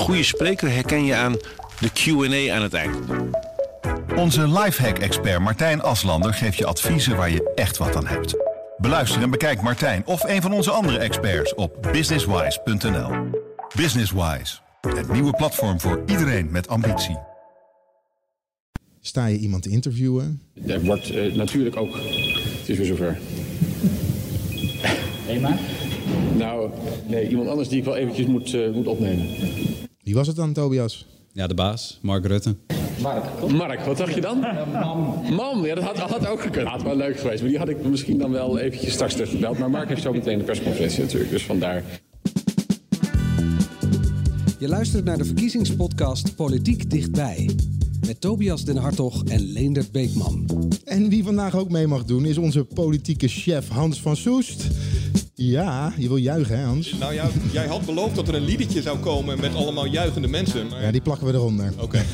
goede spreker herken je aan de Q&A aan het eind. Onze lifehack-expert Martijn Aslander geeft je adviezen waar je echt wat aan hebt. Beluister en bekijk Martijn of een van onze andere experts op businesswise.nl. Businesswise, het nieuwe platform voor iedereen met ambitie. Sta je iemand te interviewen? Er wordt uh, natuurlijk ook. Het is weer zover. Ema? Nou, nee, iemand anders die ik wel eventjes moet, uh, moet opnemen. Wie was het dan, Tobias? Ja, de baas, Mark Rutte. Mark, Mark, wat dacht je dan? mam. Mam, ja, dat had, had ook gekund. Dat had wel leuk geweest, maar die had ik misschien dan wel eventjes straks teruggebeld. Maar Mark heeft zo meteen de persconferentie natuurlijk, dus vandaar. Je luistert naar de verkiezingspodcast Politiek Dichtbij. Met Tobias Den Hartog en Leendert Beekman. En wie vandaag ook mee mag doen is onze politieke chef Hans van Soest. Ja, je wil juichen hè Hans? Nou ja, jij had beloofd dat er een liedetje zou komen met allemaal juichende mensen. Maar... Ja, die plakken we eronder. Oké.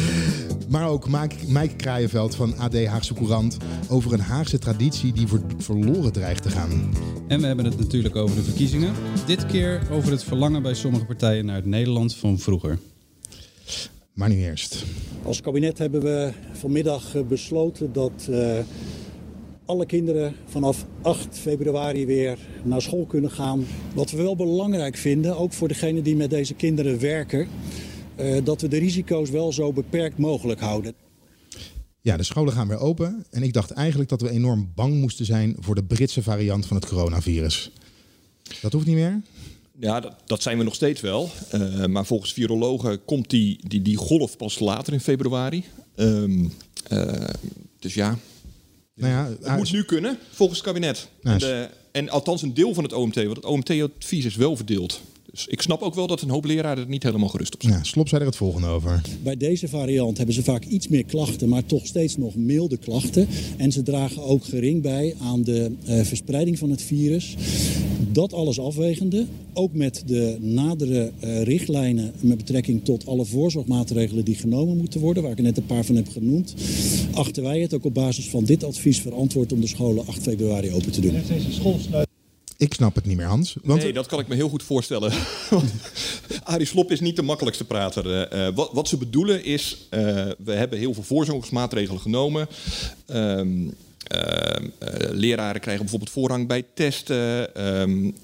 maar ook Mike Kraaienveld van AD Haagse Courant over een Haagse traditie die verloren dreigt te gaan. En we hebben het natuurlijk over de verkiezingen. Dit keer over het verlangen bij sommige partijen naar het Nederland van vroeger. Maar nu eerst. Als kabinet hebben we vanmiddag eh, besloten dat uh, alle kinderen vanaf 8 februari weer naar school kunnen gaan. Wat we wel belangrijk vinden, ook voor degenen die met deze kinderen werken, uh, dat we de risico's wel zo beperkt mogelijk houden. Ja, de scholen gaan weer open. En ik dacht eigenlijk dat we enorm bang moesten zijn voor de Britse variant van het coronavirus. Dat hoeft niet meer. Ja, dat, dat, zijn we nog steeds wel. Uh, maar volgens virologen komt die, die, die golf pas later in februari. Um, uh, dus ja, nou ja het moet nu kunnen, volgens het kabinet. En, de, en, althans een deel van het OMT, want het OMT-advies is wel verdeeld. Dus ik snap ook wel dat een hoop leraren er niet helemaal gerust op zijn. Ja, Slop zei er het volgende over. Bij deze variant hebben ze vaak iets meer klachten, maar toch steeds nog milde klachten. En ze dragen ook gering bij aan de uh, verspreiding van het virus. Dat alles afwegende, ook met de nadere uh, richtlijnen met betrekking tot alle voorzorgmaatregelen die genomen moeten worden, waar ik net een paar van heb genoemd, achten wij het ook op basis van dit advies verantwoord om de scholen 8 februari open te doen. Ik snap het niet meer, Hans. Want... Nee, dat kan ik me heel goed voorstellen. Arie Slop is niet de makkelijkste prater. Uh, wat, wat, ze bedoelen is, uh, we hebben heel veel voorzorgsmaatregelen genomen. Um, uh, leraren krijgen bijvoorbeeld voorrang bij testen. Um,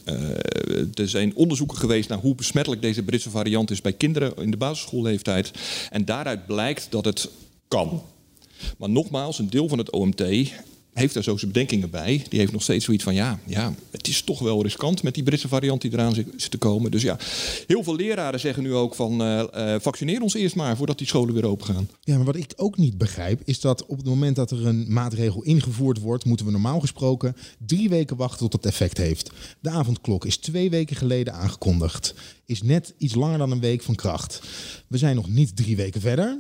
er zijn onderzoeken geweest naar hoe besmettelijk deze Britse variant is bij kinderen in de basisschoolleeftijd. En daaruit blijkt dat het kan. Maar nogmaals, een deel van het OMT heeft daar zo zijn bedenkingen bij. Die heeft nog steeds zoiets van, ja, ja, het is toch wel riskant met die Britse variant die eraan zit te komen. Dus ja, heel veel leraren zeggen nu ook van, uh, vaccineer ons eerst maar voordat die scholen weer open gaan. Ja, maar wat ik ook niet begrijp, is dat op het moment dat er een maatregel ingevoerd wordt, moeten we normaal gesproken drie weken wachten tot het effect heeft. De avondklok is twee weken geleden aangekondigd. Is net iets langer dan een week van kracht. We zijn nog niet drie weken verder.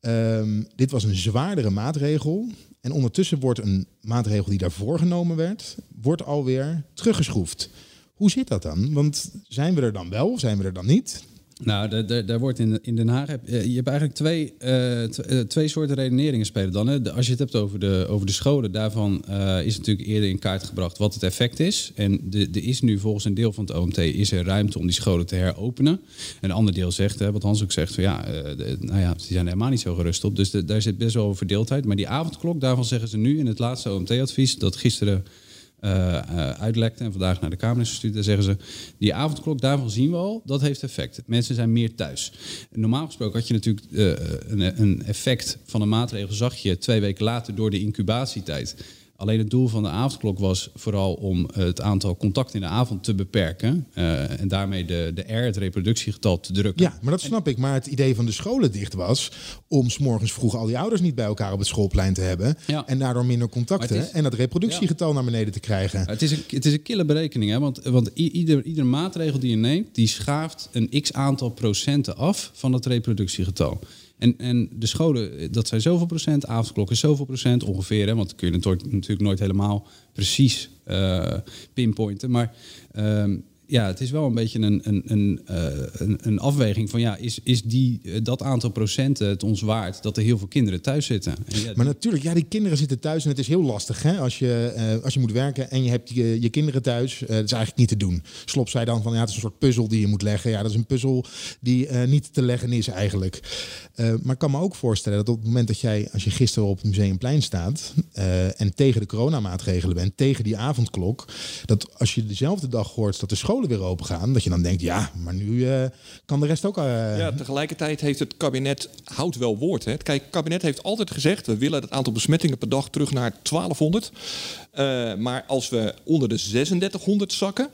Um, dit was een zwaardere maatregel. En ondertussen wordt een maatregel die daarvoor genomen werd, wordt alweer teruggeschroefd. Hoe zit dat dan? Want zijn we er dan wel, zijn we er dan niet? Nou, daar wordt in, in Den Haag. Heb, je hebt eigenlijk twee, uh, twee soorten redeneringen spelen dan. Hè. Als je het hebt over de, over de scholen, daarvan is natuurlijk eerder in kaart gebracht wat het effect is. En er is nu volgens een deel van het OMT is er ruimte om die scholen te heropenen. Een ander deel zegt, hè, wat Hans ook zegt, van ja, nou ja, die zijn helemaal niet zo gerust op. Dus daar zit best wel een verdeeldheid. Maar die avondklok, daarvan zeggen ze nu in het laatste OMT-advies dat gisteren uitlekte en vandaag naar de Kamer is gestuurd. Daar zeggen ze, die avondklok, daarvan zien we al, dat heeft effect. Mensen zijn meer thuis. Normaal gesproken had je natuurlijk uh, een, een, effect van een maatregel, zag je twee weken later door de incubatietijd. Alleen het doel van de avondklok was vooral om het aantal contacten in de avond te beperken. Uh, en daarmee de, de R, het reproductiegetal, te drukken. Ja, maar dat snap ik. Maar het idee van de scholen dicht was om s morgens vroeg al die ouders niet bij elkaar op het schoolplein te hebben. Ja. En daardoor minder contacten is, en dat reproductiegetal ja. naar beneden te krijgen. Het is een, het is een kille berekening. Hè? Want, want ieder, iedere maatregel die je neemt, die schaaft een x aantal procenten af van het reproductiegetal. En, en de scholen, dat zijn zoveel procent, avondklok is zoveel procent ongeveer. Hè, want dan kun je natuurlijk nooit helemaal precies uh, pinpointen. Maar um, ja, het is wel een beetje een, een, een, eh, een, afweging van ja, is, is die, eh, dat aantal procenten het ons waard dat er heel veel kinderen thuis zitten? En ja, Maar natuurlijk, ja, die kinderen zitten thuis en het is heel lastig hè? Als, je, eh, als je moet werken en je hebt je, je kinderen thuis. dat is eigenlijk niet te doen. Slop zei dan van ja, het is een soort puzzel die je moet leggen. Ja, dat is een puzzel die niet te leggen is eigenlijk. Maar ik kan me ook voorstellen dat op het moment dat jij, als je gisteren op het Museumplein staat en tegen de coronamaatregelen bent, tegen die avondklok, dat als je dezelfde dag hoort dat de scholen weer open gaan, dat je dan denkt, ja, maar nu eh, kan de rest ook. eh, Ja, tegelijkertijd heeft het kabinet houdt wel woord. Hè. Kijk, het kabinet heeft altijd gezegd... we willen het aantal besmettingen per dag terug naar 1200. Eh, maar als we onder de 3600 zakken...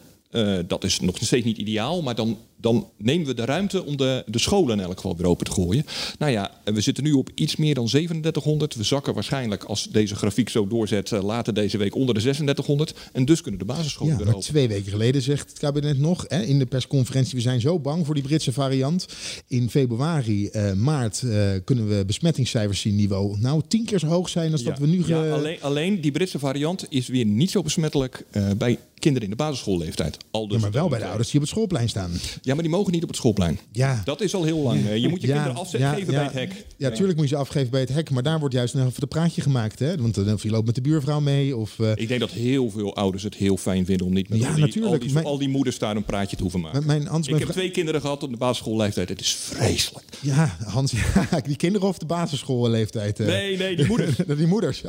dat is nog steeds niet ideaal, maar dan, dan nemen we de ruimte om de, de scholen in elk geval weer open te gooien. Nou ja, we zitten nu op iets meer dan 3700. We zakken waarschijnlijk, als deze grafiek zo doorzet, eh, later deze week onder de 3600. En dus kunnen de basisscholen Ja, weer open. twee weken geleden zegt het kabinet nog hè, in de persconferentie: we zijn zo bang voor die Britse variant. In februari, eh, maart eh, kunnen we besmettingscijfers zien die wel nou tien keer zo hoog zijn als dat we nu. ge- Ja, alleen, alleen die Britse variant is weer niet zo besmettelijk eh, bij kinderen in de basisschoolleeftijd. Al dus Ja, maar wel bij de ouders die op het schoolplein staan. Ja, maar die mogen niet op het schoolplein. Ja. Dat is al heel lang. eh, Je moet je Ja, kinderen afgeven bij het hek. Ja, tuurlijk moet je ze afgeven bij het hek, maar daar wordt juist nog even de praatje gemaakt. Hè? Want dan of je loopt met de buurvrouw mee. Of, eh, Ik denk dat heel veel ouders het heel fijn vinden om niet met Ja, al, die, natuurlijk. al, die, Mijn- al die moeders daar een praatje te hoeven maken. Mijn- mijn- Hans, ik mijn heb twee kinderen gehad op de basisschoolleeftijd. Het is vreselijk. ja, Hans, ja, die kinderen of de basisschoolleeftijd. eh. Nee, nee, die moeders. die moeders.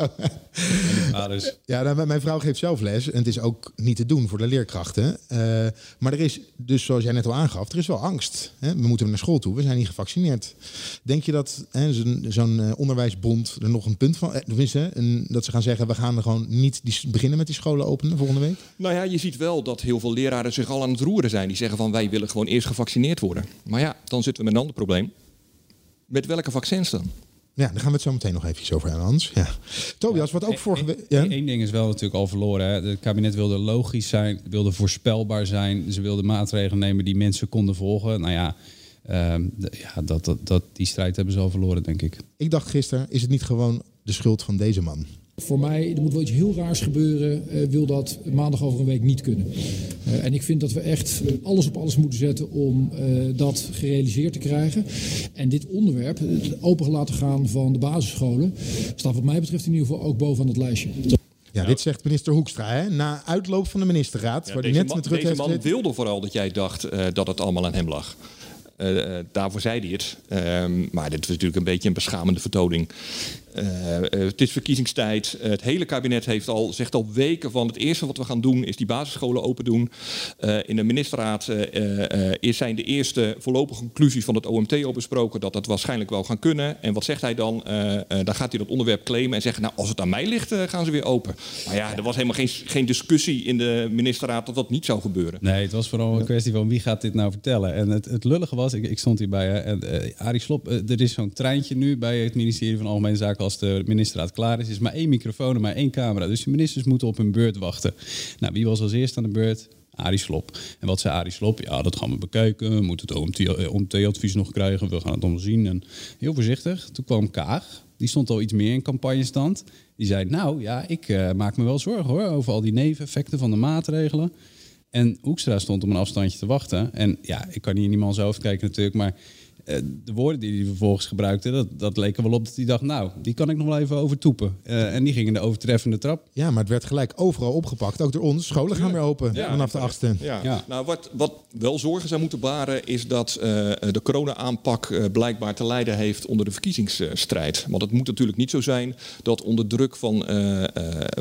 Ja, nou, mijn- vrouw geeft zelf les en het is ook niet te doen voor de leerkrachten. Eh, maar er is, dus zoals jij net al aangaf, er is wel angst. Hè? We moeten naar school toe, we zijn niet gevaccineerd. Denk je dat zo'n eh, onderwijsbond er nog een punt van... eh, tenminste, dat ze gaan zeggen, we gaan er gewoon niet die, beginnen met die scholen openen volgende week? Nou ja, je ziet wel dat heel veel leraren zich al aan het roeren zijn. Die zeggen van wij willen gewoon eerst gevaccineerd worden. Maar ja, dan zitten we met een ander probleem. Met welke vaccins dan? Ja, daar gaan we het zo meteen nog even over hebben, Hans. Ja. Tobias, wat ook vorige week... Ja? Eén ding is wel natuurlijk al verloren. Hè. Het kabinet wilde logisch zijn, wilde voorspelbaar zijn. Ze wilden maatregelen nemen die mensen konden volgen. Nou ja, ehm, ja dat, dat, dat, die strijd hebben ze al verloren, denk ik. Ik dacht gisteren, is het niet gewoon de schuld van deze man? Voor mij, er moet wel iets heel raars gebeuren, eh, wil dat maandag over een week niet kunnen. Eh, en ik vind dat we echt alles op alles moeten zetten om eh, dat gerealiseerd te krijgen. En dit onderwerp, het open laten gaan van de basisscholen, staat wat mij betreft in ieder geval ook bovenaan het lijstje. Ja, dit zegt minister Hoekstra, hè? na uitloop van de ministerraad. Ja, waar net man, met Rutte deze heeft man wilde vooral dat jij dacht eh, dat het allemaal aan hem lag. Daarvoor zei hij het. Ehm, maar dit was natuurlijk een beetje een beschamende vertoning. Eh, eh, het is verkiezingstijd. Eh, het hele kabinet heeft al, zegt al weken van het eerste wat we gaan doen is die basisscholen open doen. Eh, in de ministerraad eh, eh, eh, is zijn de eerste voorlopige conclusies van het OMT al besproken dat dat waarschijnlijk wel gaan kunnen. En wat zegt hij dan? Eh, eh, dan gaat hij dat onderwerp claimen en zeggen, nou als het aan mij ligt gaan ze weer open. Maar ja, er was helemaal geen, geen discussie in de ministerraad dat dat niet zou gebeuren. Nee, het was vooral een kwestie van wie gaat dit nou vertellen. En het, het lullige was, ik, ik stond hierbij, hè, en eh Arie Slop, er is zo'n treintje nu bij het ministerie van Algemene Zaken als de ministerraad klaar is. Is maar één microfoon en maar één camera. Dus de ministers moeten op hun beurt wachten. Nou, wie was als eerste aan de beurt? Arie Slop. En wat zei Arie Slop? Ja, dat gaan we bekijken. We moeten het OMT eh, OMT-advies nog krijgen. We gaan het allemaal zien. En heel voorzichtig. Toen kwam Kaag. Die stond al iets meer in campagnestand. Die zei, nou ja, ik eh, maak me wel zorgen hoor... over al die neveneffecten van de maatregelen. En Hoekstra stond op een afstandje te wachten. En ja, ik kan man zijn hoofd kijken natuurlijk, maar de woorden die hij vervolgens gebruikte, dat, dat leek er wel op dat hij dacht, nou, die kan ik nog wel even overtoepen. Eh, en die gingen de overtreffende trap. Ja, maar het werd gelijk overal opgepakt. Ook door ons. Scholen gaan weer open vanaf de achtste. Ja. Ja. Nou, wat, wat wel zorgen zou moeten baren is dat eh, de corona-aanpak eh, blijkbaar te lijden heeft onder de verkiezingsstrijd. Want het moet natuurlijk niet zo zijn dat onder druk van, eh, eh,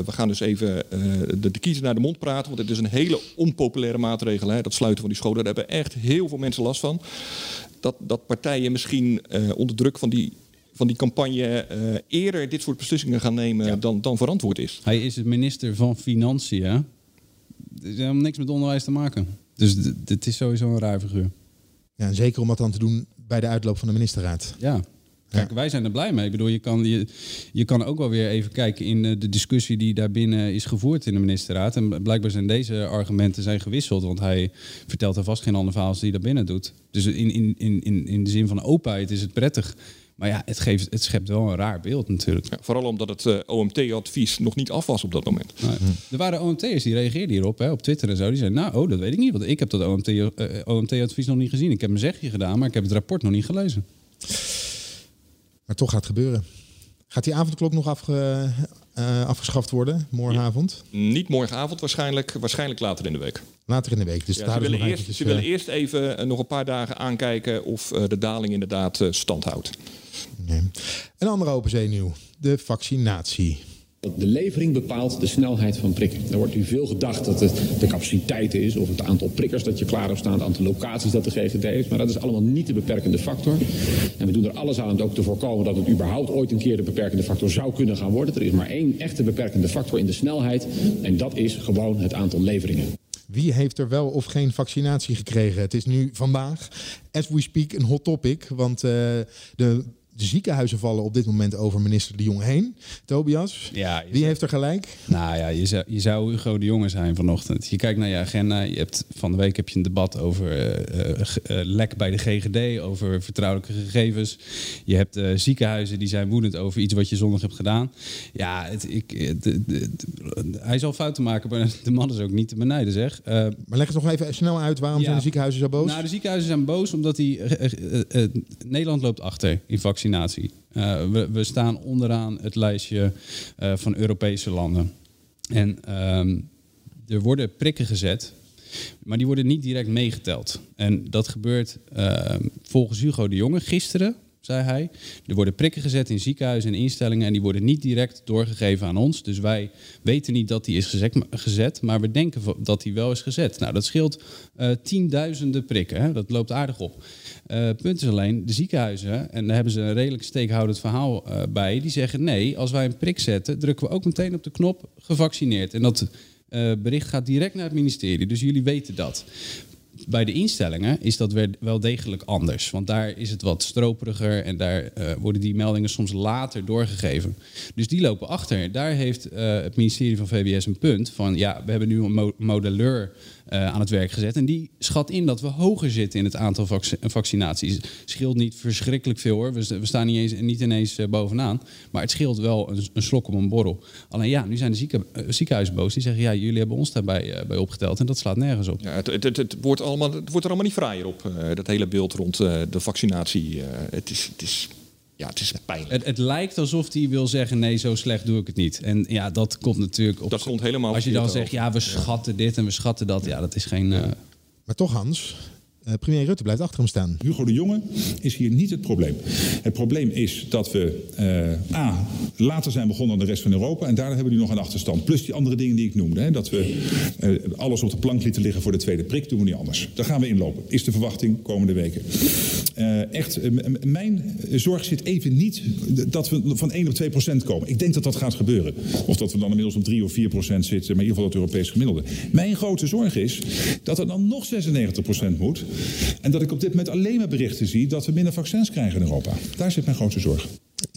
we gaan dus even eh, de, de kiezer naar de mond praten, want het is een hele onpopulaire maatregel, hè, dat sluiten van die scholen. Daar hebben echt heel veel mensen last van. Dat, dat partijen misschien eh, onder druk van die, van die campagne eh, eerder dit soort beslissingen gaan nemen dan, dan verantwoord is. Hij is het minister van Financiën. Het heeft helemaal niks met onderwijs te maken. Dus dit is sowieso een raar figuur. Ja, en zeker om dat dan te doen bij de uitloop van de ministerraad. Ja. Kijk, wij zijn er blij mee. Ik bedoel, je kan, je, je kan ook wel weer even kijken in eh, de discussie die daarbinnen is gevoerd in de ministerraad. En blijkbaar zijn deze argumenten zijn gewisseld. Want hij vertelt er vast geen ander verhaal als die daar binnen doet. Dus in, in, in, in, in de zin van openheid is het prettig. Maar ja, het, geeft, het schept wel een raar beeld natuurlijk. Ja, vooral omdat het eh, OMT-advies nog niet af was op dat moment. Nee. Er waren OMT'ers die reageerden hierop hè, op Twitter en zo. Die zeiden, nou, oh, dat weet ik niet. Want ik heb dat OMT, eh, OMT-advies nog niet gezien. Ik heb mijn zegje gedaan, maar ik heb het rapport nog niet gelezen. Maar toch gaat het gebeuren. Gaat die avondklok nog afge, eh, afgeschaft worden, morgenavond? Niet morgenavond waarschijnlijk, waarschijnlijk later in de week. Later in de week. Dus Ja, daar ze willen, eerst, ze willen eh, eerst even eh, nog een paar dagen aankijken of eh, de daling inderdaad eh, stand houdt. nee. Een andere open zenuw. De vaccinatie. De levering bepaalt de snelheid van prikken. Er wordt nu veel gedacht dat het de capaciteit is of het aantal prikkers dat je klaar hebt staan, het aantal locaties dat de GGD heeft. Maar dat is allemaal niet de beperkende factor. En we doen er alles aan om ook te voorkomen dat het überhaupt ooit een keer de beperkende factor zou kunnen gaan worden. Er is maar één echte beperkende factor in de snelheid en dat is gewoon het aantal leveringen. Wie heeft er wel of geen vaccinatie gekregen? Het is nu vandaag, as we speak, een hot topic. Want eh, de, de ziekenhuizen vallen op dit moment over minister De Jong heen. Tobias, Ja, wie zou- heeft er gelijk? Nou ja, je zou, je zou Hugo de Jonge zijn vanochtend. Je kijkt naar je agenda. Je hebt, van de week heb je een debat over eh, eh, eh, lek bij de GGD, over vertrouwelijke gegevens. Je hebt ziekenhuizen die zijn woedend over iets wat je zondag hebt gedaan. Ja, het, ik, de- de- de- hij zal fouten maken, maar de man is ook niet te benijden, zeg. Maar leg het nog even snel uit. Waarom Ja. zijn de ziekenhuizen zo boos? nou, de ziekenhuizen zijn boos omdat die, Nederland loopt achter in vaccinatie. Eh, we, we staan onderaan het lijstje eh, van Europese landen. En ehm, er worden prikken gezet, maar die worden niet direct meegeteld. En dat gebeurt ehm, volgens Hugo de Jonge gisteren. Zei hij. Er worden prikken gezet in ziekenhuizen en instellingen en die worden niet direct doorgegeven aan ons. Dus wij weten niet dat die is gezet, maar we denken dat die wel is gezet. Nou, dat scheelt eh, tienduizenden prikken. Hè? Dat loopt aardig op. Eh punt is alleen, de ziekenhuizen, en daar hebben ze een redelijk steekhoudend verhaal eh, bij, die zeggen nee, als wij een prik zetten, drukken we ook meteen op de knop gevaccineerd. En dat bericht gaat direct naar het ministerie, dus jullie weten dat. Bij de instellingen is dat wel degelijk anders. Want daar is het wat stroperiger en daar eh, worden die meldingen soms later doorgegeven. Dus die lopen achter. Daar heeft eh, het ministerie van VWS een punt van... ja, we hebben nu een mo- modelleur eh, aan het werk gezet... en die schat in dat we hoger zitten in het aantal vac- vaccinaties. Scheelt niet verschrikkelijk veel hoor. We, st- we staan niet, eens, niet ineens bovenaan. Maar het scheelt wel een, een slok op een borrel. Alleen ja, nu zijn de zieke, eh, ziekenhuizen boos. Die zeggen, ja, jullie hebben ons daarbij bij opgeteld... en dat slaat nergens op. Ja, het, het, het, het wordt allemaal, het wordt er allemaal niet fraaier op, eh, dat hele beeld rond eh, de vaccinatie. eh, het, is, het, is, ja, het is pijnlijk. Het, het lijkt alsof hij wil zeggen: nee, zo slecht doe ik het niet. En ja, dat komt natuurlijk op. Dat komt helemaal Als je dan zegt: ja, we schatten dit en we schatten dat. Ja, dat is geen. eh, Maar toch, Hans, premier Rutte blijft achter hem staan. Hugo de Jonge is hier niet het probleem. Het probleem is dat we eh, A, later zijn begonnen dan de rest van Europa. En daardoor hebben we nu nog een achterstand. Plus die andere dingen die ik noemde. Hè, dat we eh, alles op de plank lieten liggen voor de tweede prik. Doen we niet anders. Daar gaan we inlopen. Is de verwachting komende weken. Eh, echt, eh, mijn zorg zit even niet dat we van 1 op 2 procent komen. Ik denk dat dat gaat gebeuren. Of dat we dan inmiddels op 3 of 4 procent zitten. Maar in ieder geval het Europees gemiddelde. Mijn grote zorg is dat er dan nog 96 procent moet. En dat ik op dit moment alleen maar berichten zie dat we minder vaccins krijgen in Europa. Daar zit mijn grote zorg.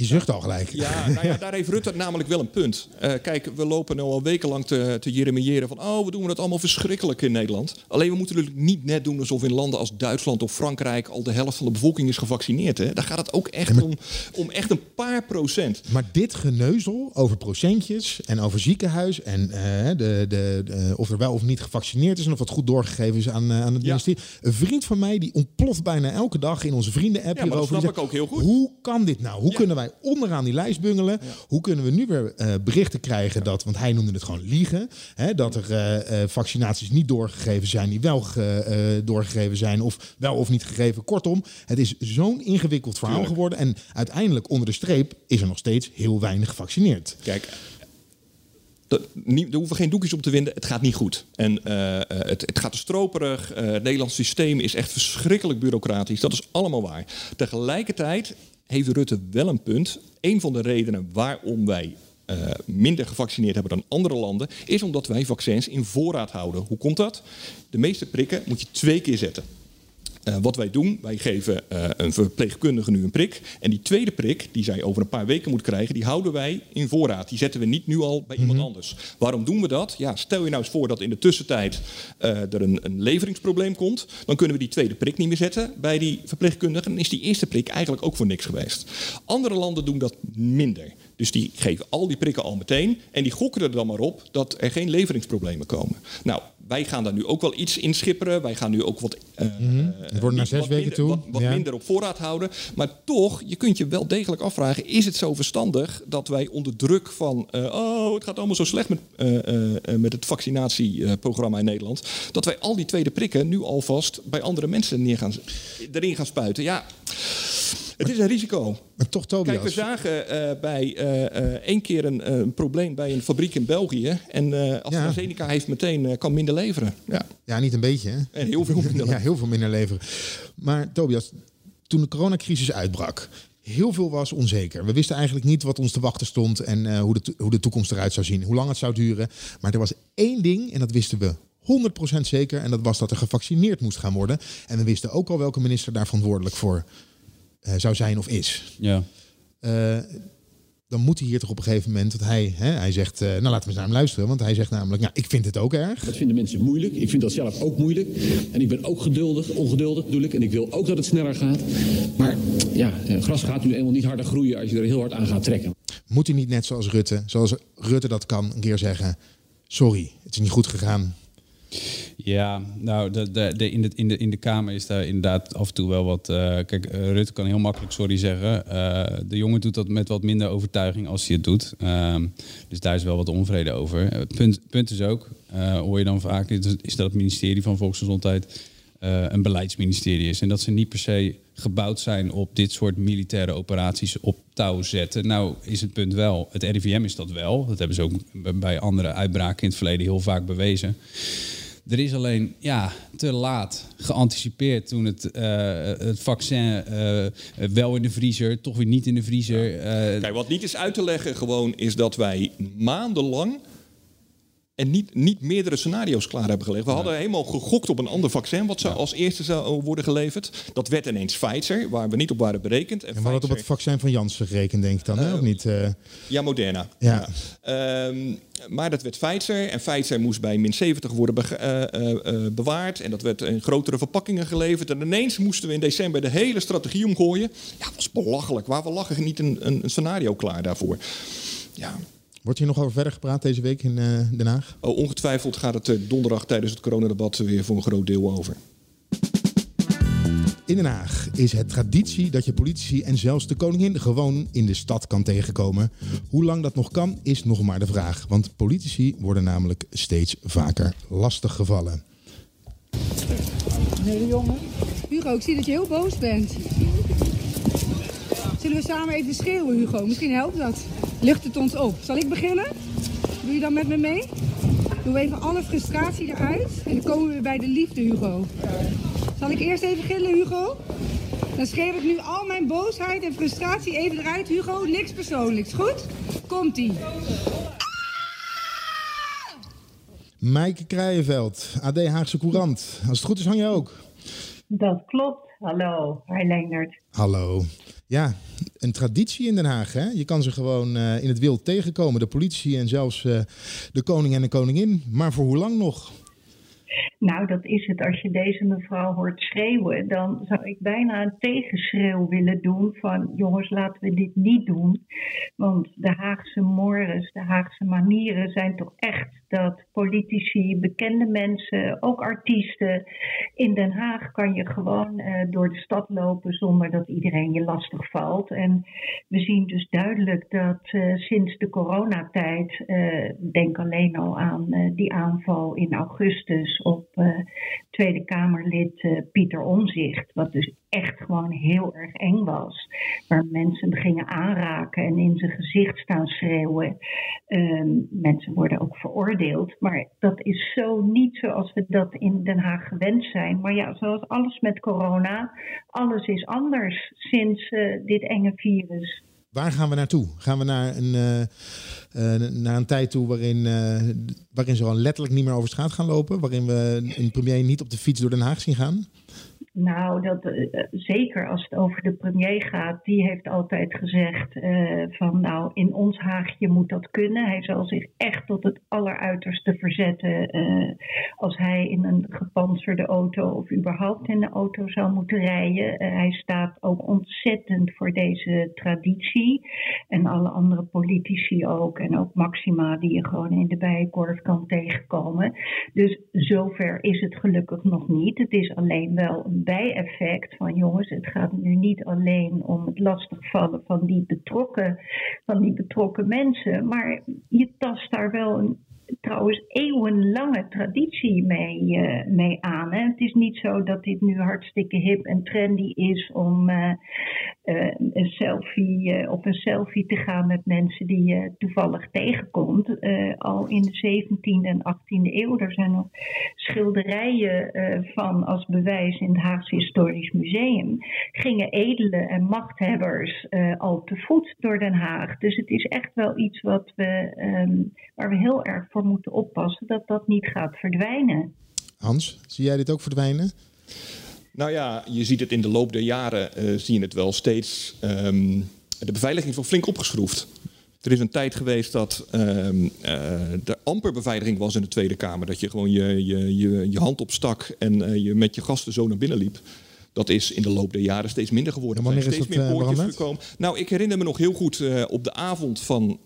Je zucht al gelijk. Ja, nou ja, daar heeft Rutte namelijk wel een punt. Eh, kijk, we lopen nu al wekenlang te, te jeremiëren van... oh, we doen het allemaal verschrikkelijk in Nederland. Alleen we moeten natuurlijk niet net doen alsof in landen als Duitsland of Frankrijk... al de helft van de bevolking is gevaccineerd. Hè? Daar gaat het ook echt om, om echt een paar procent. Maar dit geneuzel over procentjes en over ziekenhuis en eh, de, de, de- of er wel of niet gevaccineerd is en of dat goed doorgegeven is aan, eh, aan het Ja. ministerie. Een vriend van mij die ontploft bijna elke dag in onze vrienden-app Ja, maar dat hierover. Snap ik ook heel goed. Hoe kan dit nou? Hoe kunnen wij onderaan die lijst bungelen? Hoe kunnen we nu weer eh, berichten krijgen dat, want hij noemde het gewoon liegen, hè, dat er eh, eh, vaccinaties niet doorgegeven zijn die wel ge- doorgegeven zijn of wel of niet gegeven. Kortom, het is zo'n ingewikkeld verhaal Tuurlijk. geworden en uiteindelijk onder de streep is er nog steeds heel weinig gevaccineerd. Kijk, er hoeven geen doekjes op te winden. Het gaat niet goed. En het, het gaat te stroperig. Het Nederlands systeem is echt verschrikkelijk bureaucratisch. Dat is allemaal waar. Tegelijkertijd heeft Rutte wel een punt. Een van de redenen waarom wij eh, minder gevaccineerd hebben dan andere landen... is omdat wij vaccins in voorraad houden. Hoe komt dat? De meeste prikken moet je twee keer zetten. Eh, wat wij doen, wij geven eh, een verpleegkundige nu een prik. En die tweede prik, die zij over een paar weken moet krijgen, die houden wij in voorraad. Die zetten we niet nu al bij iemand anders. Waarom doen we dat? Ja, stel je nou eens voor dat in de tussentijd eh, er een, een leveringsprobleem komt. Dan kunnen we die tweede prik niet meer zetten bij die verpleegkundige. Dan is die eerste prik eigenlijk ook voor niks geweest. Andere landen doen dat minder. Dus die geven al die prikken al meteen. En die gokken er dan maar op dat er geen leveringsproblemen komen. Nou, wij gaan daar nu ook wel iets in schipperen. Wij gaan nu ook wat, eh, Het wordt naar zes weken minder, toe. Wat, wat Ja. minder op voorraad houden. Maar toch, je kunt je wel degelijk afvragen... is het zo verstandig dat wij onder druk van... eh, oh, het gaat allemaal zo slecht met, met het vaccinatieprogramma in Nederland... dat wij al die tweede prikken nu alvast bij andere mensen neer gaan, erin gaan spuiten. Ja, het is een risico. Maar toch, Tobias. Kijk, we zagen eh, bij eh, eh, één keer een, een probleem bij een fabriek in België. En AstraZeneca heeft meteen, kan minder leveren. Ja. Ja, niet een beetje. Hè? En heel veel minder. ja, heel veel minder leveren. Maar Tobias, toen de coronacrisis uitbrak, heel veel was onzeker. We wisten eigenlijk niet wat ons te wachten stond en hoe, de, hoe de toekomst eruit zou zien, hoe lang het zou duren. Maar er was één ding en dat wisten we 100% zeker en dat was dat er gevaccineerd moest gaan worden. En we wisten ook al welke minister daar verantwoordelijk voor eh, zou zijn of is. Ja. Eh, dan moet hij hier toch op een gegeven moment, dat hij, hè, hij zegt, eh, nou laten we eens naar hem luisteren, want hij zegt namelijk, nou ik vind het ook erg. Dat vinden mensen moeilijk. Ik vind dat zelf ook moeilijk. En ik ben ook geduldig, ongeduldig bedoel ik. En ik wil ook dat het sneller gaat. Maar ja, gras gaat nu eenmaal niet harder groeien als je er heel hard aan gaat trekken. Moet hij niet net zoals Rutte, zoals Rutte dat kan, een keer zeggen: Sorry, het is niet goed gegaan. Ja, nou, de, de, de, in, de, in, de, in de Kamer is daar inderdaad af en toe wel wat... eh, kijk, eh, Rutte kan heel makkelijk sorry zeggen. Eh, de jongen doet dat met wat minder overtuiging als hij het doet. Ehm, dus daar is wel wat onvrede over. Punt, punt is ook, hoor je dan vaak... is dat het ministerie van Volksgezondheid een beleidsministerie is. En dat ze niet per se gebouwd zijn op dit soort militaire operaties op touw zetten. Nou is het punt wel, het RIVM is dat wel. Dat hebben ze ook bij andere uitbraken in het verleden heel vaak bewezen. Er is alleen ja, te laat geanticipeerd toen het, eh, het vaccin eh, wel in de vriezer, toch weer niet in de vriezer. eh, Kijk, wat niet is uit te leggen gewoon is dat wij maandenlang en niet, niet meerdere scenario's klaar hebben gelegd. We hadden helemaal gegokt op een ander vaccin wat zou als eerste zou worden geleverd. Dat werd ineens Pfizer, waar we niet op waren berekend. En En we hadden op het vaccin van Janssen gerekend, denk ik dan, hè? of niet? eh? Ja, Moderna. Ja. Ehm, maar dat werd Pfizer. En Pfizer moest bij min 70 worden eh, eh, eh, bewaard. En dat werd in grotere verpakkingen geleverd. En ineens moesten we in december de hele strategie omgooien. Ja, dat was belachelijk. Waar we lachen niet een, een, een scenario klaar daarvoor. Ja. Wordt hier nog over verder gepraat deze week in eh, Den Haag? Oh, ongetwijfeld gaat het er donderdag tijdens het coronadebat weer voor een groot deel over. In Den Haag is het traditie dat je politici en zelfs de koningin gewoon in de stad kan tegenkomen. Hoe lang dat nog kan, is nog maar de vraag. Want politici worden namelijk steeds vaker lastiggevallen. Hele jongen. Hugo, ik zie dat je heel boos bent. Zullen we samen even schreeuwen, Hugo? Misschien helpt dat. Lucht het ons op. Zal ik beginnen? Doe je dan met me mee? Doe even alle frustratie eruit. En dan komen we bij de liefde, Hugo. Zal ik eerst even gillen, Hugo? Dan schreeuw ik nu al mijn boosheid en frustratie even eruit, Hugo. Niks persoonlijks, goed? Komt-ie. Maaike Krijenveld, AD Haagse Courant. Als het goed is, hang je ook. Dat klopt. Hallo, hi Leendert. Hallo. Ja, een traditie in Den Haag. Hè? Je kan ze gewoon eh, in het wild tegenkomen. De politie en zelfs eh, de koning en de koningin. Maar voor hoe lang nog? Nou, dat is het. Als je deze mevrouw hoort schreeuwen, dan zou ik bijna een tegenschreeuw willen doen van jongens, laten we dit niet doen. Want de Haagse mores, de Haagse manieren zijn toch echt dat politici, bekende mensen, ook artiesten. In Den Haag kan je gewoon eh, door de stad lopen zonder dat iedereen je lastig valt. En we zien dus duidelijk dat eh, sinds de coronatijd, eh, denk alleen al aan die aanval in augustus op eh, Tweede Kamerlid eh, Pieter Omzicht, wat dus echt gewoon heel erg eng was. Waar mensen gingen aanraken en in zijn gezicht staan schreeuwen. Ehm, mensen worden ook veroordeeld. Maar dat is zo niet zoals we dat in Den Haag gewend zijn. Maar ja, zoals alles met corona, alles is anders sinds eh, dit enge virus. Waar gaan we naartoe? Gaan we naar een, eh, eh, naar een tijd toe waarin, eh, waarin ze gewoon letterlijk niet meer over straat gaan lopen? Waarin we een premier niet op de fiets door Den Haag zien gaan? Nou, dat, uh, zeker als het over de premier gaat. Die heeft altijd gezegd uh, van nou, in ons Haagje moet dat kunnen. Hij zal zich echt tot het alleruiterste verzetten als hij in een gepantserde auto of überhaupt in een auto zou moeten rijden. hij staat ook ontzettend voor deze traditie. En alle andere politici ook. En ook Maxima die je gewoon in de bijenkorf kan tegenkomen. Dus zover is het gelukkig nog niet. Het is alleen wel een bijeffect van jongens, het gaat nu niet alleen om het lastigvallen van die betrokken, van die betrokken mensen, maar je tast daar wel een trouwens eeuwenlange traditie mee, uh, mee aan. Het is niet zo dat dit nu hartstikke hip en trendy is om uh, uh, een selfie, op een selfie te gaan met mensen die je toevallig tegenkomt. al in de 17e en 18e eeuw. Er zijn nog schilderijen van als bewijs in het Haagse Historisch Museum. Gingen edelen en machthebbers al te voet door Den Haag. Dus het is echt wel iets wat we, um, waar we heel erg voor moeten oppassen dat dat niet gaat verdwijnen. Hans, zie jij dit ook verdwijnen? Nou ja, je ziet het in de loop der jaren, uh, zie je het wel steeds. Um, de beveiliging is wel flink opgeschroefd. Er is een tijd geweest dat um, uh, er amper beveiliging was in de Tweede Kamer. Dat je gewoon je, je, je, je hand opstak en uh, je met je gasten zo naar binnen liep. Dat is in de loop der jaren steeds minder geworden. Er zijn steeds dat, meer poortjes gekomen. Nou, ik herinner me nog heel goed op de avond van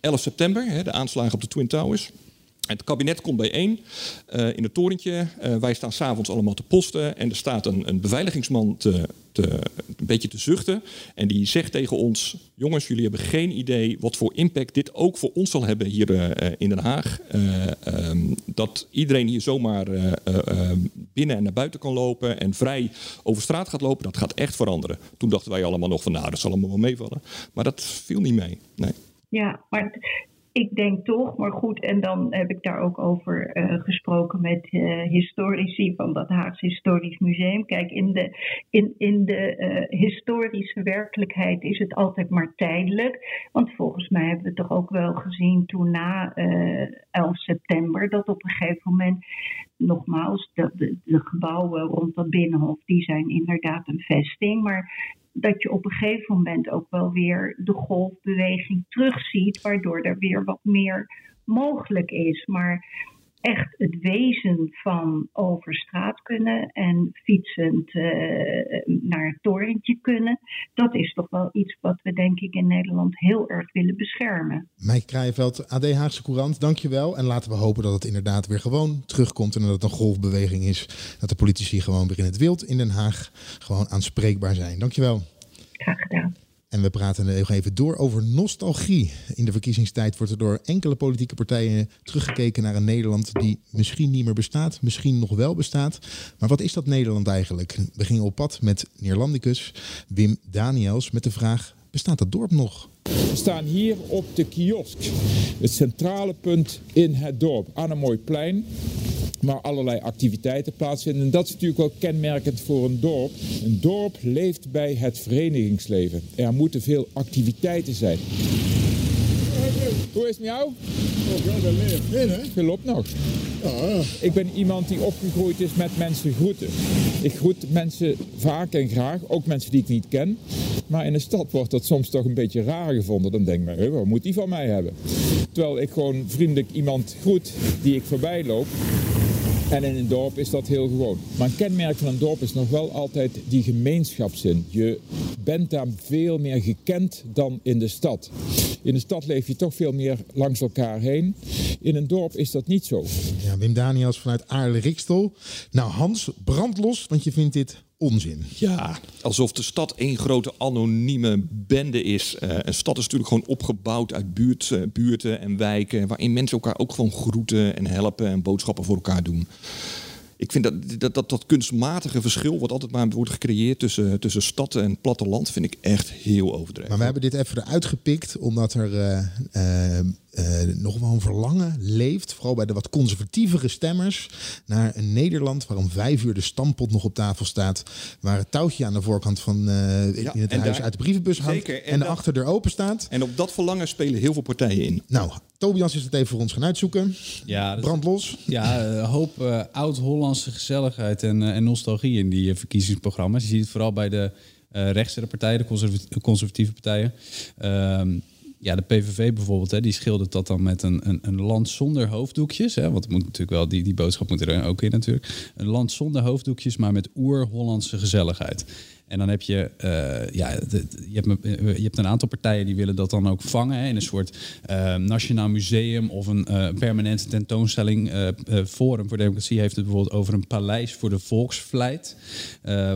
11 september, hè, de aanslagen op de Twin Towers. Het kabinet komt bijeen uh, in het torentje. Uh, wij staan s'avonds allemaal te posten. En er staat een, een beveiligingsman te, te, een beetje te zuchten. En die zegt tegen ons: Jongens, jullie hebben geen idee wat voor impact dit ook voor ons zal hebben hier uh, in Den Haag. Um, dat iedereen hier zomaar binnen en naar buiten kan lopen. En vrij over straat gaat lopen. Dat gaat echt veranderen. Toen dachten wij allemaal nog van: Nou, dat zal allemaal wel meevallen. Maar dat viel niet mee. Nee. Ja, maar ik denk toch, maar goed, en dan heb ik daar ook over uh, gesproken met uh, historici van dat Haagse Historisch Museum. Kijk, in de, in, in de uh, historische werkelijkheid is het altijd maar tijdelijk. Want volgens mij hebben we toch ook wel gezien toen na 11 september dat op een gegeven moment, nogmaals, de, de, de gebouwen rond dat binnenhof, die zijn inderdaad een vesting. Maar dat je op een gegeven moment ook wel weer de golfbeweging terugziet, waardoor er weer wat meer mogelijk is. Maar echt het wezen van over straat kunnen en fietsend uh, naar het torentje kunnen, dat is toch wel iets wat we denk ik in Nederland heel erg willen beschermen. Mike Krijveld, AD Haagse Courant, dankjewel. En laten we hopen dat het inderdaad weer gewoon terugkomt en dat het een golfbeweging is. Dat de politici gewoon weer in het wild in Den Haag gewoon aanspreekbaar zijn. Dankjewel. Graag gedaan. En we praten nog even door over nostalgie. In de verkiezingstijd wordt er door enkele politieke partijen teruggekeken naar een Nederland die misschien niet meer bestaat, misschien nog wel bestaat. Maar wat is dat Nederland eigenlijk? We gingen op pad met Neerlandicus Wim Daniels met de vraag: bestaat dat dorp nog? We staan hier op de kiosk, het centrale punt in het dorp, aan een mooi plein waar allerlei activiteiten plaatsvinden. En dat is natuurlijk ook kenmerkend voor een dorp. Een dorp leeft bij het verenigingsleven. Er moeten veel activiteiten zijn. Hoe is het met jou? Je loopt nog. Ja. Ik ben iemand die opgegroeid is met mensen groeten. Ik groet mensen vaak en graag, ook mensen die ik niet ken. Maar in de stad wordt dat soms toch een beetje raar gevonden. Dan denk ik, wat moet die van mij hebben? Terwijl ik gewoon vriendelijk iemand groet die ik voorbij loop. En in een dorp is dat heel gewoon. Maar een kenmerk van een dorp is nog wel altijd die gemeenschapszin. Je bent daar veel meer gekend dan in de stad. In de stad leef je toch veel meer langs elkaar heen. In een dorp is dat niet zo. Ja, Wim Daniels vanuit Aarle-Rikstel. Nou Hans, brandlos, want je vindt dit onzin. Ja, alsof de stad één grote anonieme bende is. Uh, een stad is natuurlijk gewoon opgebouwd uit buurt, uh, buurten en wijken... waarin mensen elkaar ook gewoon groeten en helpen en boodschappen voor elkaar doen ik vind dat dat, dat dat kunstmatige verschil, wat altijd maar wordt gecreëerd tussen, tussen stad en platteland, vind ik echt heel overdreven. Maar we hebben dit even eruit gepikt, omdat er uh, uh, uh, nog wel een verlangen leeft, vooral bij de wat conservatievere stemmers, naar een Nederland waar om vijf uur de stampot nog op tafel staat, waar het touwtje aan de voorkant van ja, in het huis daar, uit de brievenbus hangt zeker, en, en de achterdeur open staat. En op dat verlangen spelen heel veel partijen in. Nou, Tobias is het even voor ons gaan uitzoeken. Ja, Brandlos. Ja, een hoop eh, oud-Hollandse gezelligheid en, eh, en nostalgie in die eh, verkiezingsprogramma's. Je ziet het vooral bij de eh rechtse partijen, de conserva- conservatieve partijen. Ehm, ja, de PVV bijvoorbeeld, hè, die schildert dat dan met een, een, een land zonder hoofddoekjes. Hè, want moet natuurlijk wel, die, die boodschap moet er ook in natuurlijk. Een land zonder hoofddoekjes, maar met oer-Hollandse gezelligheid. En dan heb je, eh, ja, je, hebt, je hebt een aantal partijen die willen dat dan ook vangen hè, in een soort eh, nationaal museum of een eh, permanente tentoonstelling. Forum voor Democratie heeft het bijvoorbeeld over een paleis voor de volksvlijt.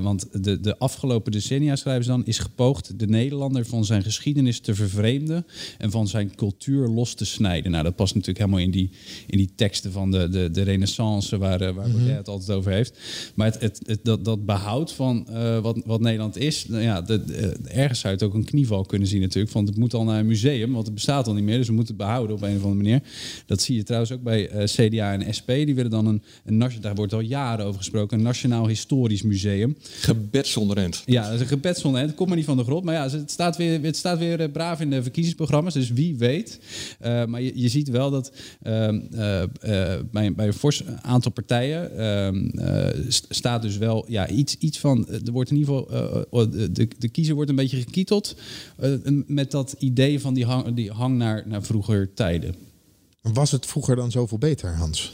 Want de, de afgelopen decennia, schrijven ze dan, is gepoogd de Nederlander van zijn geschiedenis te vervreemden en van zijn cultuur los te snijden. Nou, dat past natuurlijk helemaal in die, in die teksten van de, de, de renaissance waar, waar. Baudet het altijd over heeft. Maar het, het, het- dat, dat behoud van wat, wat Nederland is, nou ja, de, de- ergens zou je het ook een knieval kunnen zien natuurlijk. Want het moet al naar een museum, want het bestaat al niet meer. Dus we moeten het behouden op een of andere manier. Dat zie je trouwens ook bij eh, CDA en SP. Die willen dan een, een daar wordt al jaren over gesproken, een Nationaal Historisch Museum. Gebed zonder end. Ja, dat is een gebed zonder end. Komt maar niet van de grond. Maar ja, het staat weer, het staat weer eh, braaf in de verkiezingsprogramma's. Dus wie weet. Eh, maar je, je ziet wel dat ehm, eh, eh, bij, bij een fors aantal partijen ehm, eh, st- staat dus wel ja, iets, iets van. Er wordt in ieder geval. Eh, eh, de, de, kiezer wordt een beetje gekieteld. eh, met dat idee van die hang, die hang naar, naar vroeger tijden. Was het vroeger dan zoveel beter, Hans?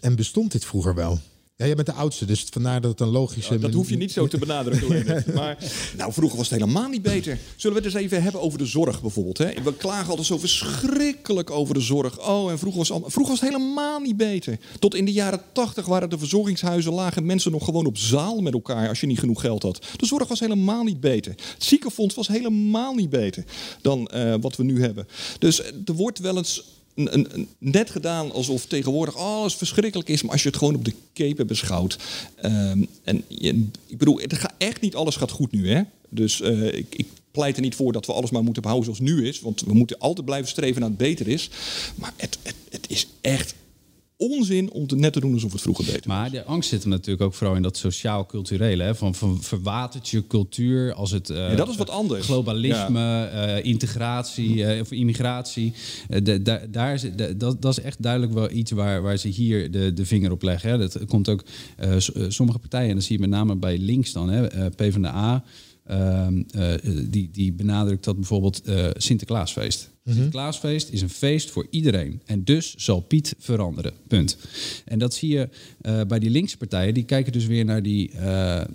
En bestond dit vroeger wel? Ja, jij bent de oudste, dus vandaar dat het een logische... Dat hoef je niet zo te benadrukken, Leonard. Maar nou, vroeger was het helemaal niet beter. Zullen we het eens even hebben over de zorg bijvoorbeeld? Hè? We klagen altijd zo verschrikkelijk over de zorg. Oh, en vroeger was, het allemaal- vroeger was het helemaal niet beter. Tot in de jaren tachtig waren de verzorgingshuizen, lagen mensen nog gewoon op zaal met elkaar als je niet genoeg geld had. De zorg was helemaal niet beter. Het ziekenfonds was helemaal niet beter dan eh, wat we nu hebben. Dus er wordt wel eens net gedaan alsof tegenwoordig alles verschrikkelijk is, maar als je het gewoon op de keper beschouwt. ehm, en ik bedoel, het gaat echt niet alles gaat goed nu, hè? Dus eh, ik, ik pleit er niet voor dat we alles maar moeten behouden zoals nu is, want we moeten altijd blijven streven naar het beter is. Maar het, het is echt onzin om het net te doen alsof het vroeger beter was. Maar de angst zit er natuurlijk ook vooral in dat sociaal-culturele. Van, van verwatert je cultuur als het... eh, Ja, dat is wat anders. Globalisme, eh, integratie eh, of immigratie. De- da- daar de- dat, dat is echt duidelijk wel iets waar, waar ze hier de, de vinger op leggen. Hè? Dat komt ook sommige partijen, en dat zie je met name bij links dan, hè? PvdA... ehm, eh, die, die benadrukt dat bijvoorbeeld Sinterklaasfeest. Mhm. Sinterklaasfeest is een feest voor iedereen. En dus zal Piet veranderen. Punt. En dat zie je eh, bij die linkse partijen. Die kijken dus weer naar die eh, eh,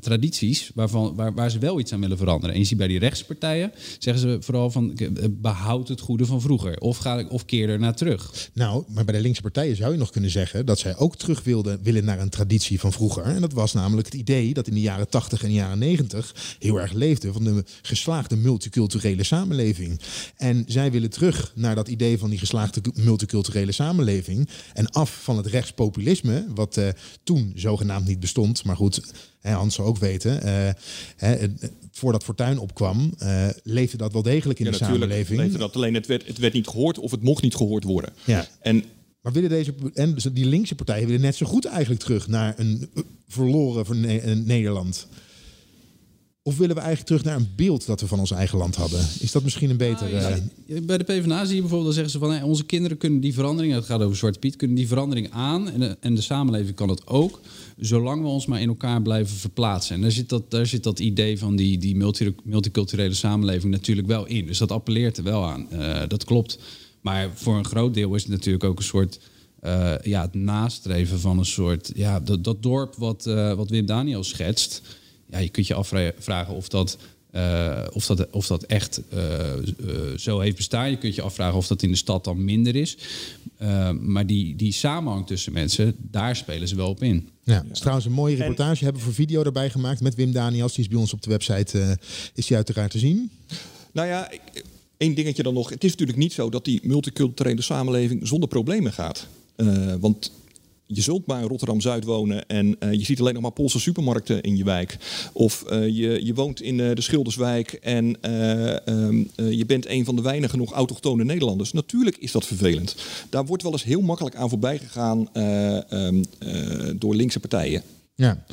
tradities waarvan, waar, waar ze wel iets aan willen veranderen. En je ziet bij die rechtse partijen zeggen ze vooral van eh, behoud het goede van vroeger. Of, ga, of keer er naar terug. Nou, maar bij de linkse partijen zou je nog kunnen zeggen dat zij ook terug wilden, willen naar een traditie van vroeger. En dat was namelijk het idee dat in de jaren 80 en jaren 90 heel erg leefde van de geslaagde multiculturele samenleving. En zij willen terug naar dat idee van die geslaagde multiculturele samenleving. En af van het rechtspopulisme, wat eh, toen zogenaamd niet bestond. Maar goed, hè, Hans zou ook weten, eh, hè, eh, voordat Fortuin opkwam, leefde dat wel degelijk in Ja, de samenleving. leefde dat alleen het werd, het werd niet gehoord of het mocht niet gehoord worden. Ja. En Maar willen deze en die linkse partijen willen net zo goed eigenlijk terug naar een verloren Nederland? Of willen we eigenlijk terug naar een beeld dat we van ons eigen land hadden? Is dat misschien een betere? Ja, Bij de PvdA zie je bijvoorbeeld, dan zeggen ze van... onze kinderen kunnen die verandering, het gaat over Zwarte Piet... kunnen die verandering aan en de, en de samenleving kan het ook... zolang we ons maar in elkaar blijven verplaatsen. En daar zit dat, daar zit dat idee van die, die multi, multiculturele samenleving natuurlijk wel in. Dus dat appelleert er wel aan. Eh, dat klopt. Maar voor een groot deel is het natuurlijk ook een soort... eh, ja, het nastreven van een soort... Ja, dat, dat dorp wat, eh, wat Wim Daniel schetst... Ja, je kunt je afvragen of dat... eh, of, dat, of dat echt eh, eh, zo heeft bestaan. Je kunt je afvragen of dat in de stad dan minder is. Eh, maar die, die samenhang tussen mensen, daar spelen ze wel op in. Ja, is trouwens een mooie reportage. Hebben we voor video erbij gemaakt met Wim Daniels. Die is bij ons op de website. eh, is die uiteraard te zien? Nou ja, ik- één dingetje dan nog. Het is natuurlijk niet zo dat die multiculturele samenleving zonder problemen gaat. Eh, want je zult in Rotterdam-Zuid wonen en eh, je ziet alleen nog maar Poolse supermarkten in je wijk. Of eh, je, je woont in eh, de Schilderswijk en eh, ehm, eh, je bent een van de weinige nog autochtone Nederlanders. Natuurlijk is dat vervelend. Daar wordt wel eens heel makkelijk aan voorbij gegaan eh, ehm, eh, door linkse partijen. Ja.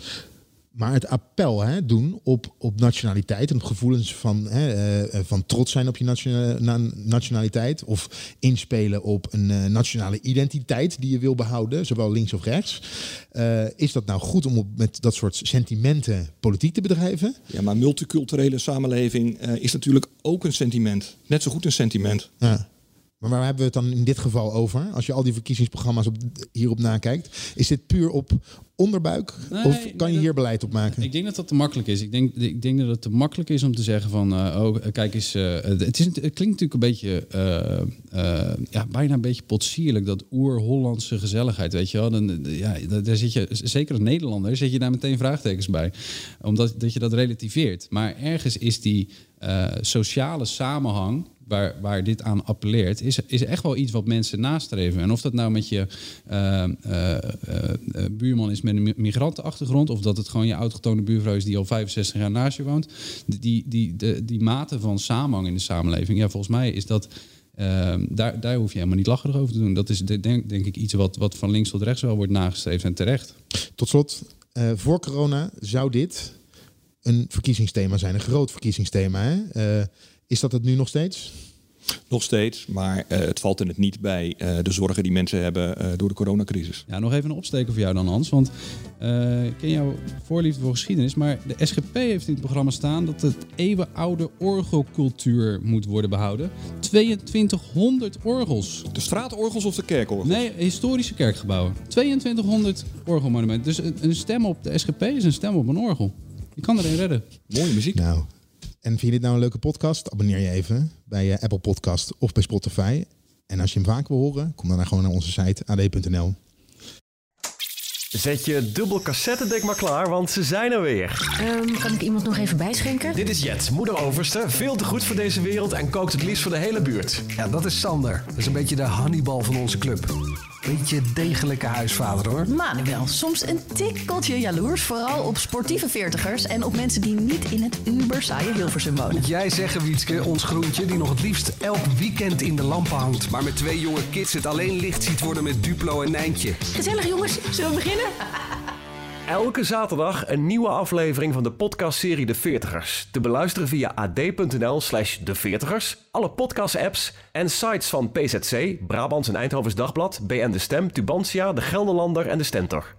Maar het appel hè, doen op, op nationaliteit en op gevoelens van, hè, eh, eh, van trots zijn op je nationaliteit. Of inspelen op een eh, nationale identiteit die je wil behouden, zowel links of rechts. Is dat nou goed om op, met dat soort sentimenten politiek te bedrijven? Ja, maar multiculturele samenleving is natuurlijk ook een sentiment. Net zo goed een sentiment. Ja. Maar waar hebben we het dan in dit geval over? Als je al die verkiezingsprogramma's op, hierop nakijkt. Is dit puur op onderbuik? Nee, of nee, kan je dat- hier beleid op maken? Ik denk dat dat te makkelijk is. Ik denk, ik denk dat het te makkelijk is om te zeggen van... eh, oh, kijk eens... eh, het, is, het klinkt natuurlijk een beetje... eh, ja, bijna een beetje potsierlijk. Dat oer-Hollandse gezelligheid, weet je wel. Dan, ja, daar zit je, zeker als Nederlander, zit je daar meteen vraagtekens bij. Omdat dat je dat relativeert. Maar ergens is die sociale samenhang... Waar, waar dit aan appelleert, is, is echt wel iets wat mensen nastreven. En of dat nou met je eh, eh, eh, buurman is met een mi- migrantenachtergrond, of dat het gewoon je autochtone buurvrouw is die al 65 jaar naast je woont, die, die, die, mate van samenhang in de samenleving, ja, volgens mij is dat. eh, daar, daar hoef je helemaal niet lacherig over te doen. Dat is de- denk, denk ik iets wat, wat van links tot rechts wel wordt nagestreefd en terecht. Tot slot, voor corona zou dit een verkiezingsthema zijn, een groot verkiezingsthema. Hè? Is dat het nu nog steeds? Nog steeds, maar eh, het valt in het niet bij eh, de zorgen die mensen hebben eh, door de coronacrisis. Ja, nog even een opsteken voor jou dan, Hans. Want eh, ik ken jouw voorliefde voor geschiedenis. Maar de SGP heeft in het programma staan dat het eeuwenoude orgelcultuur moet worden behouden. 2200 orgels. De straatorgels of de kerkorgels? Nee, historische kerkgebouwen. 2200 orgelmonumenten. Dus een, een stem op de SGP is een stem op een orgel. Je kan erin redden. Mooie muziek. Nou, en vind je dit nou een leuke podcast? Abonneer je even bij eh, Apple Podcast of bij Spotify. En als je hem vaak wil horen, kom dan gewoon naar onze site ad.nl. Zet je dubbel cassettedek maar klaar, want ze zijn er weer. Ehm, kan ik iemand nog even bijschenken? Dit is Jet, moeder overste, veel te goed voor deze wereld en kookt het liefst voor de hele buurt. Ja, dat is Sander. Dat is een beetje de Hannibal van onze club. Beetje degelijke huisvader hoor. Manuel, soms een tikkeltje jaloers. Vooral op sportieve veertigers en op mensen die niet in het uber saaie Hilversum wonen. Moet jij zeggen, Wietske, ons groentje die nog het liefst elk weekend in de lampen hangt. Maar met twee jonge kids het alleen licht ziet worden met Duplo en Nijntje. Gezellig jongens, zullen we beginnen? Elke zaterdag een nieuwe aflevering van de podcastserie De Veertigers. Te beluisteren via ad.nl slash De Veertigers, alle podcast-apps en sites van PZC, Brabants en Eindhovens Dagblad, BN De Stem, Tubantia, De Gelderlander en De Stentor.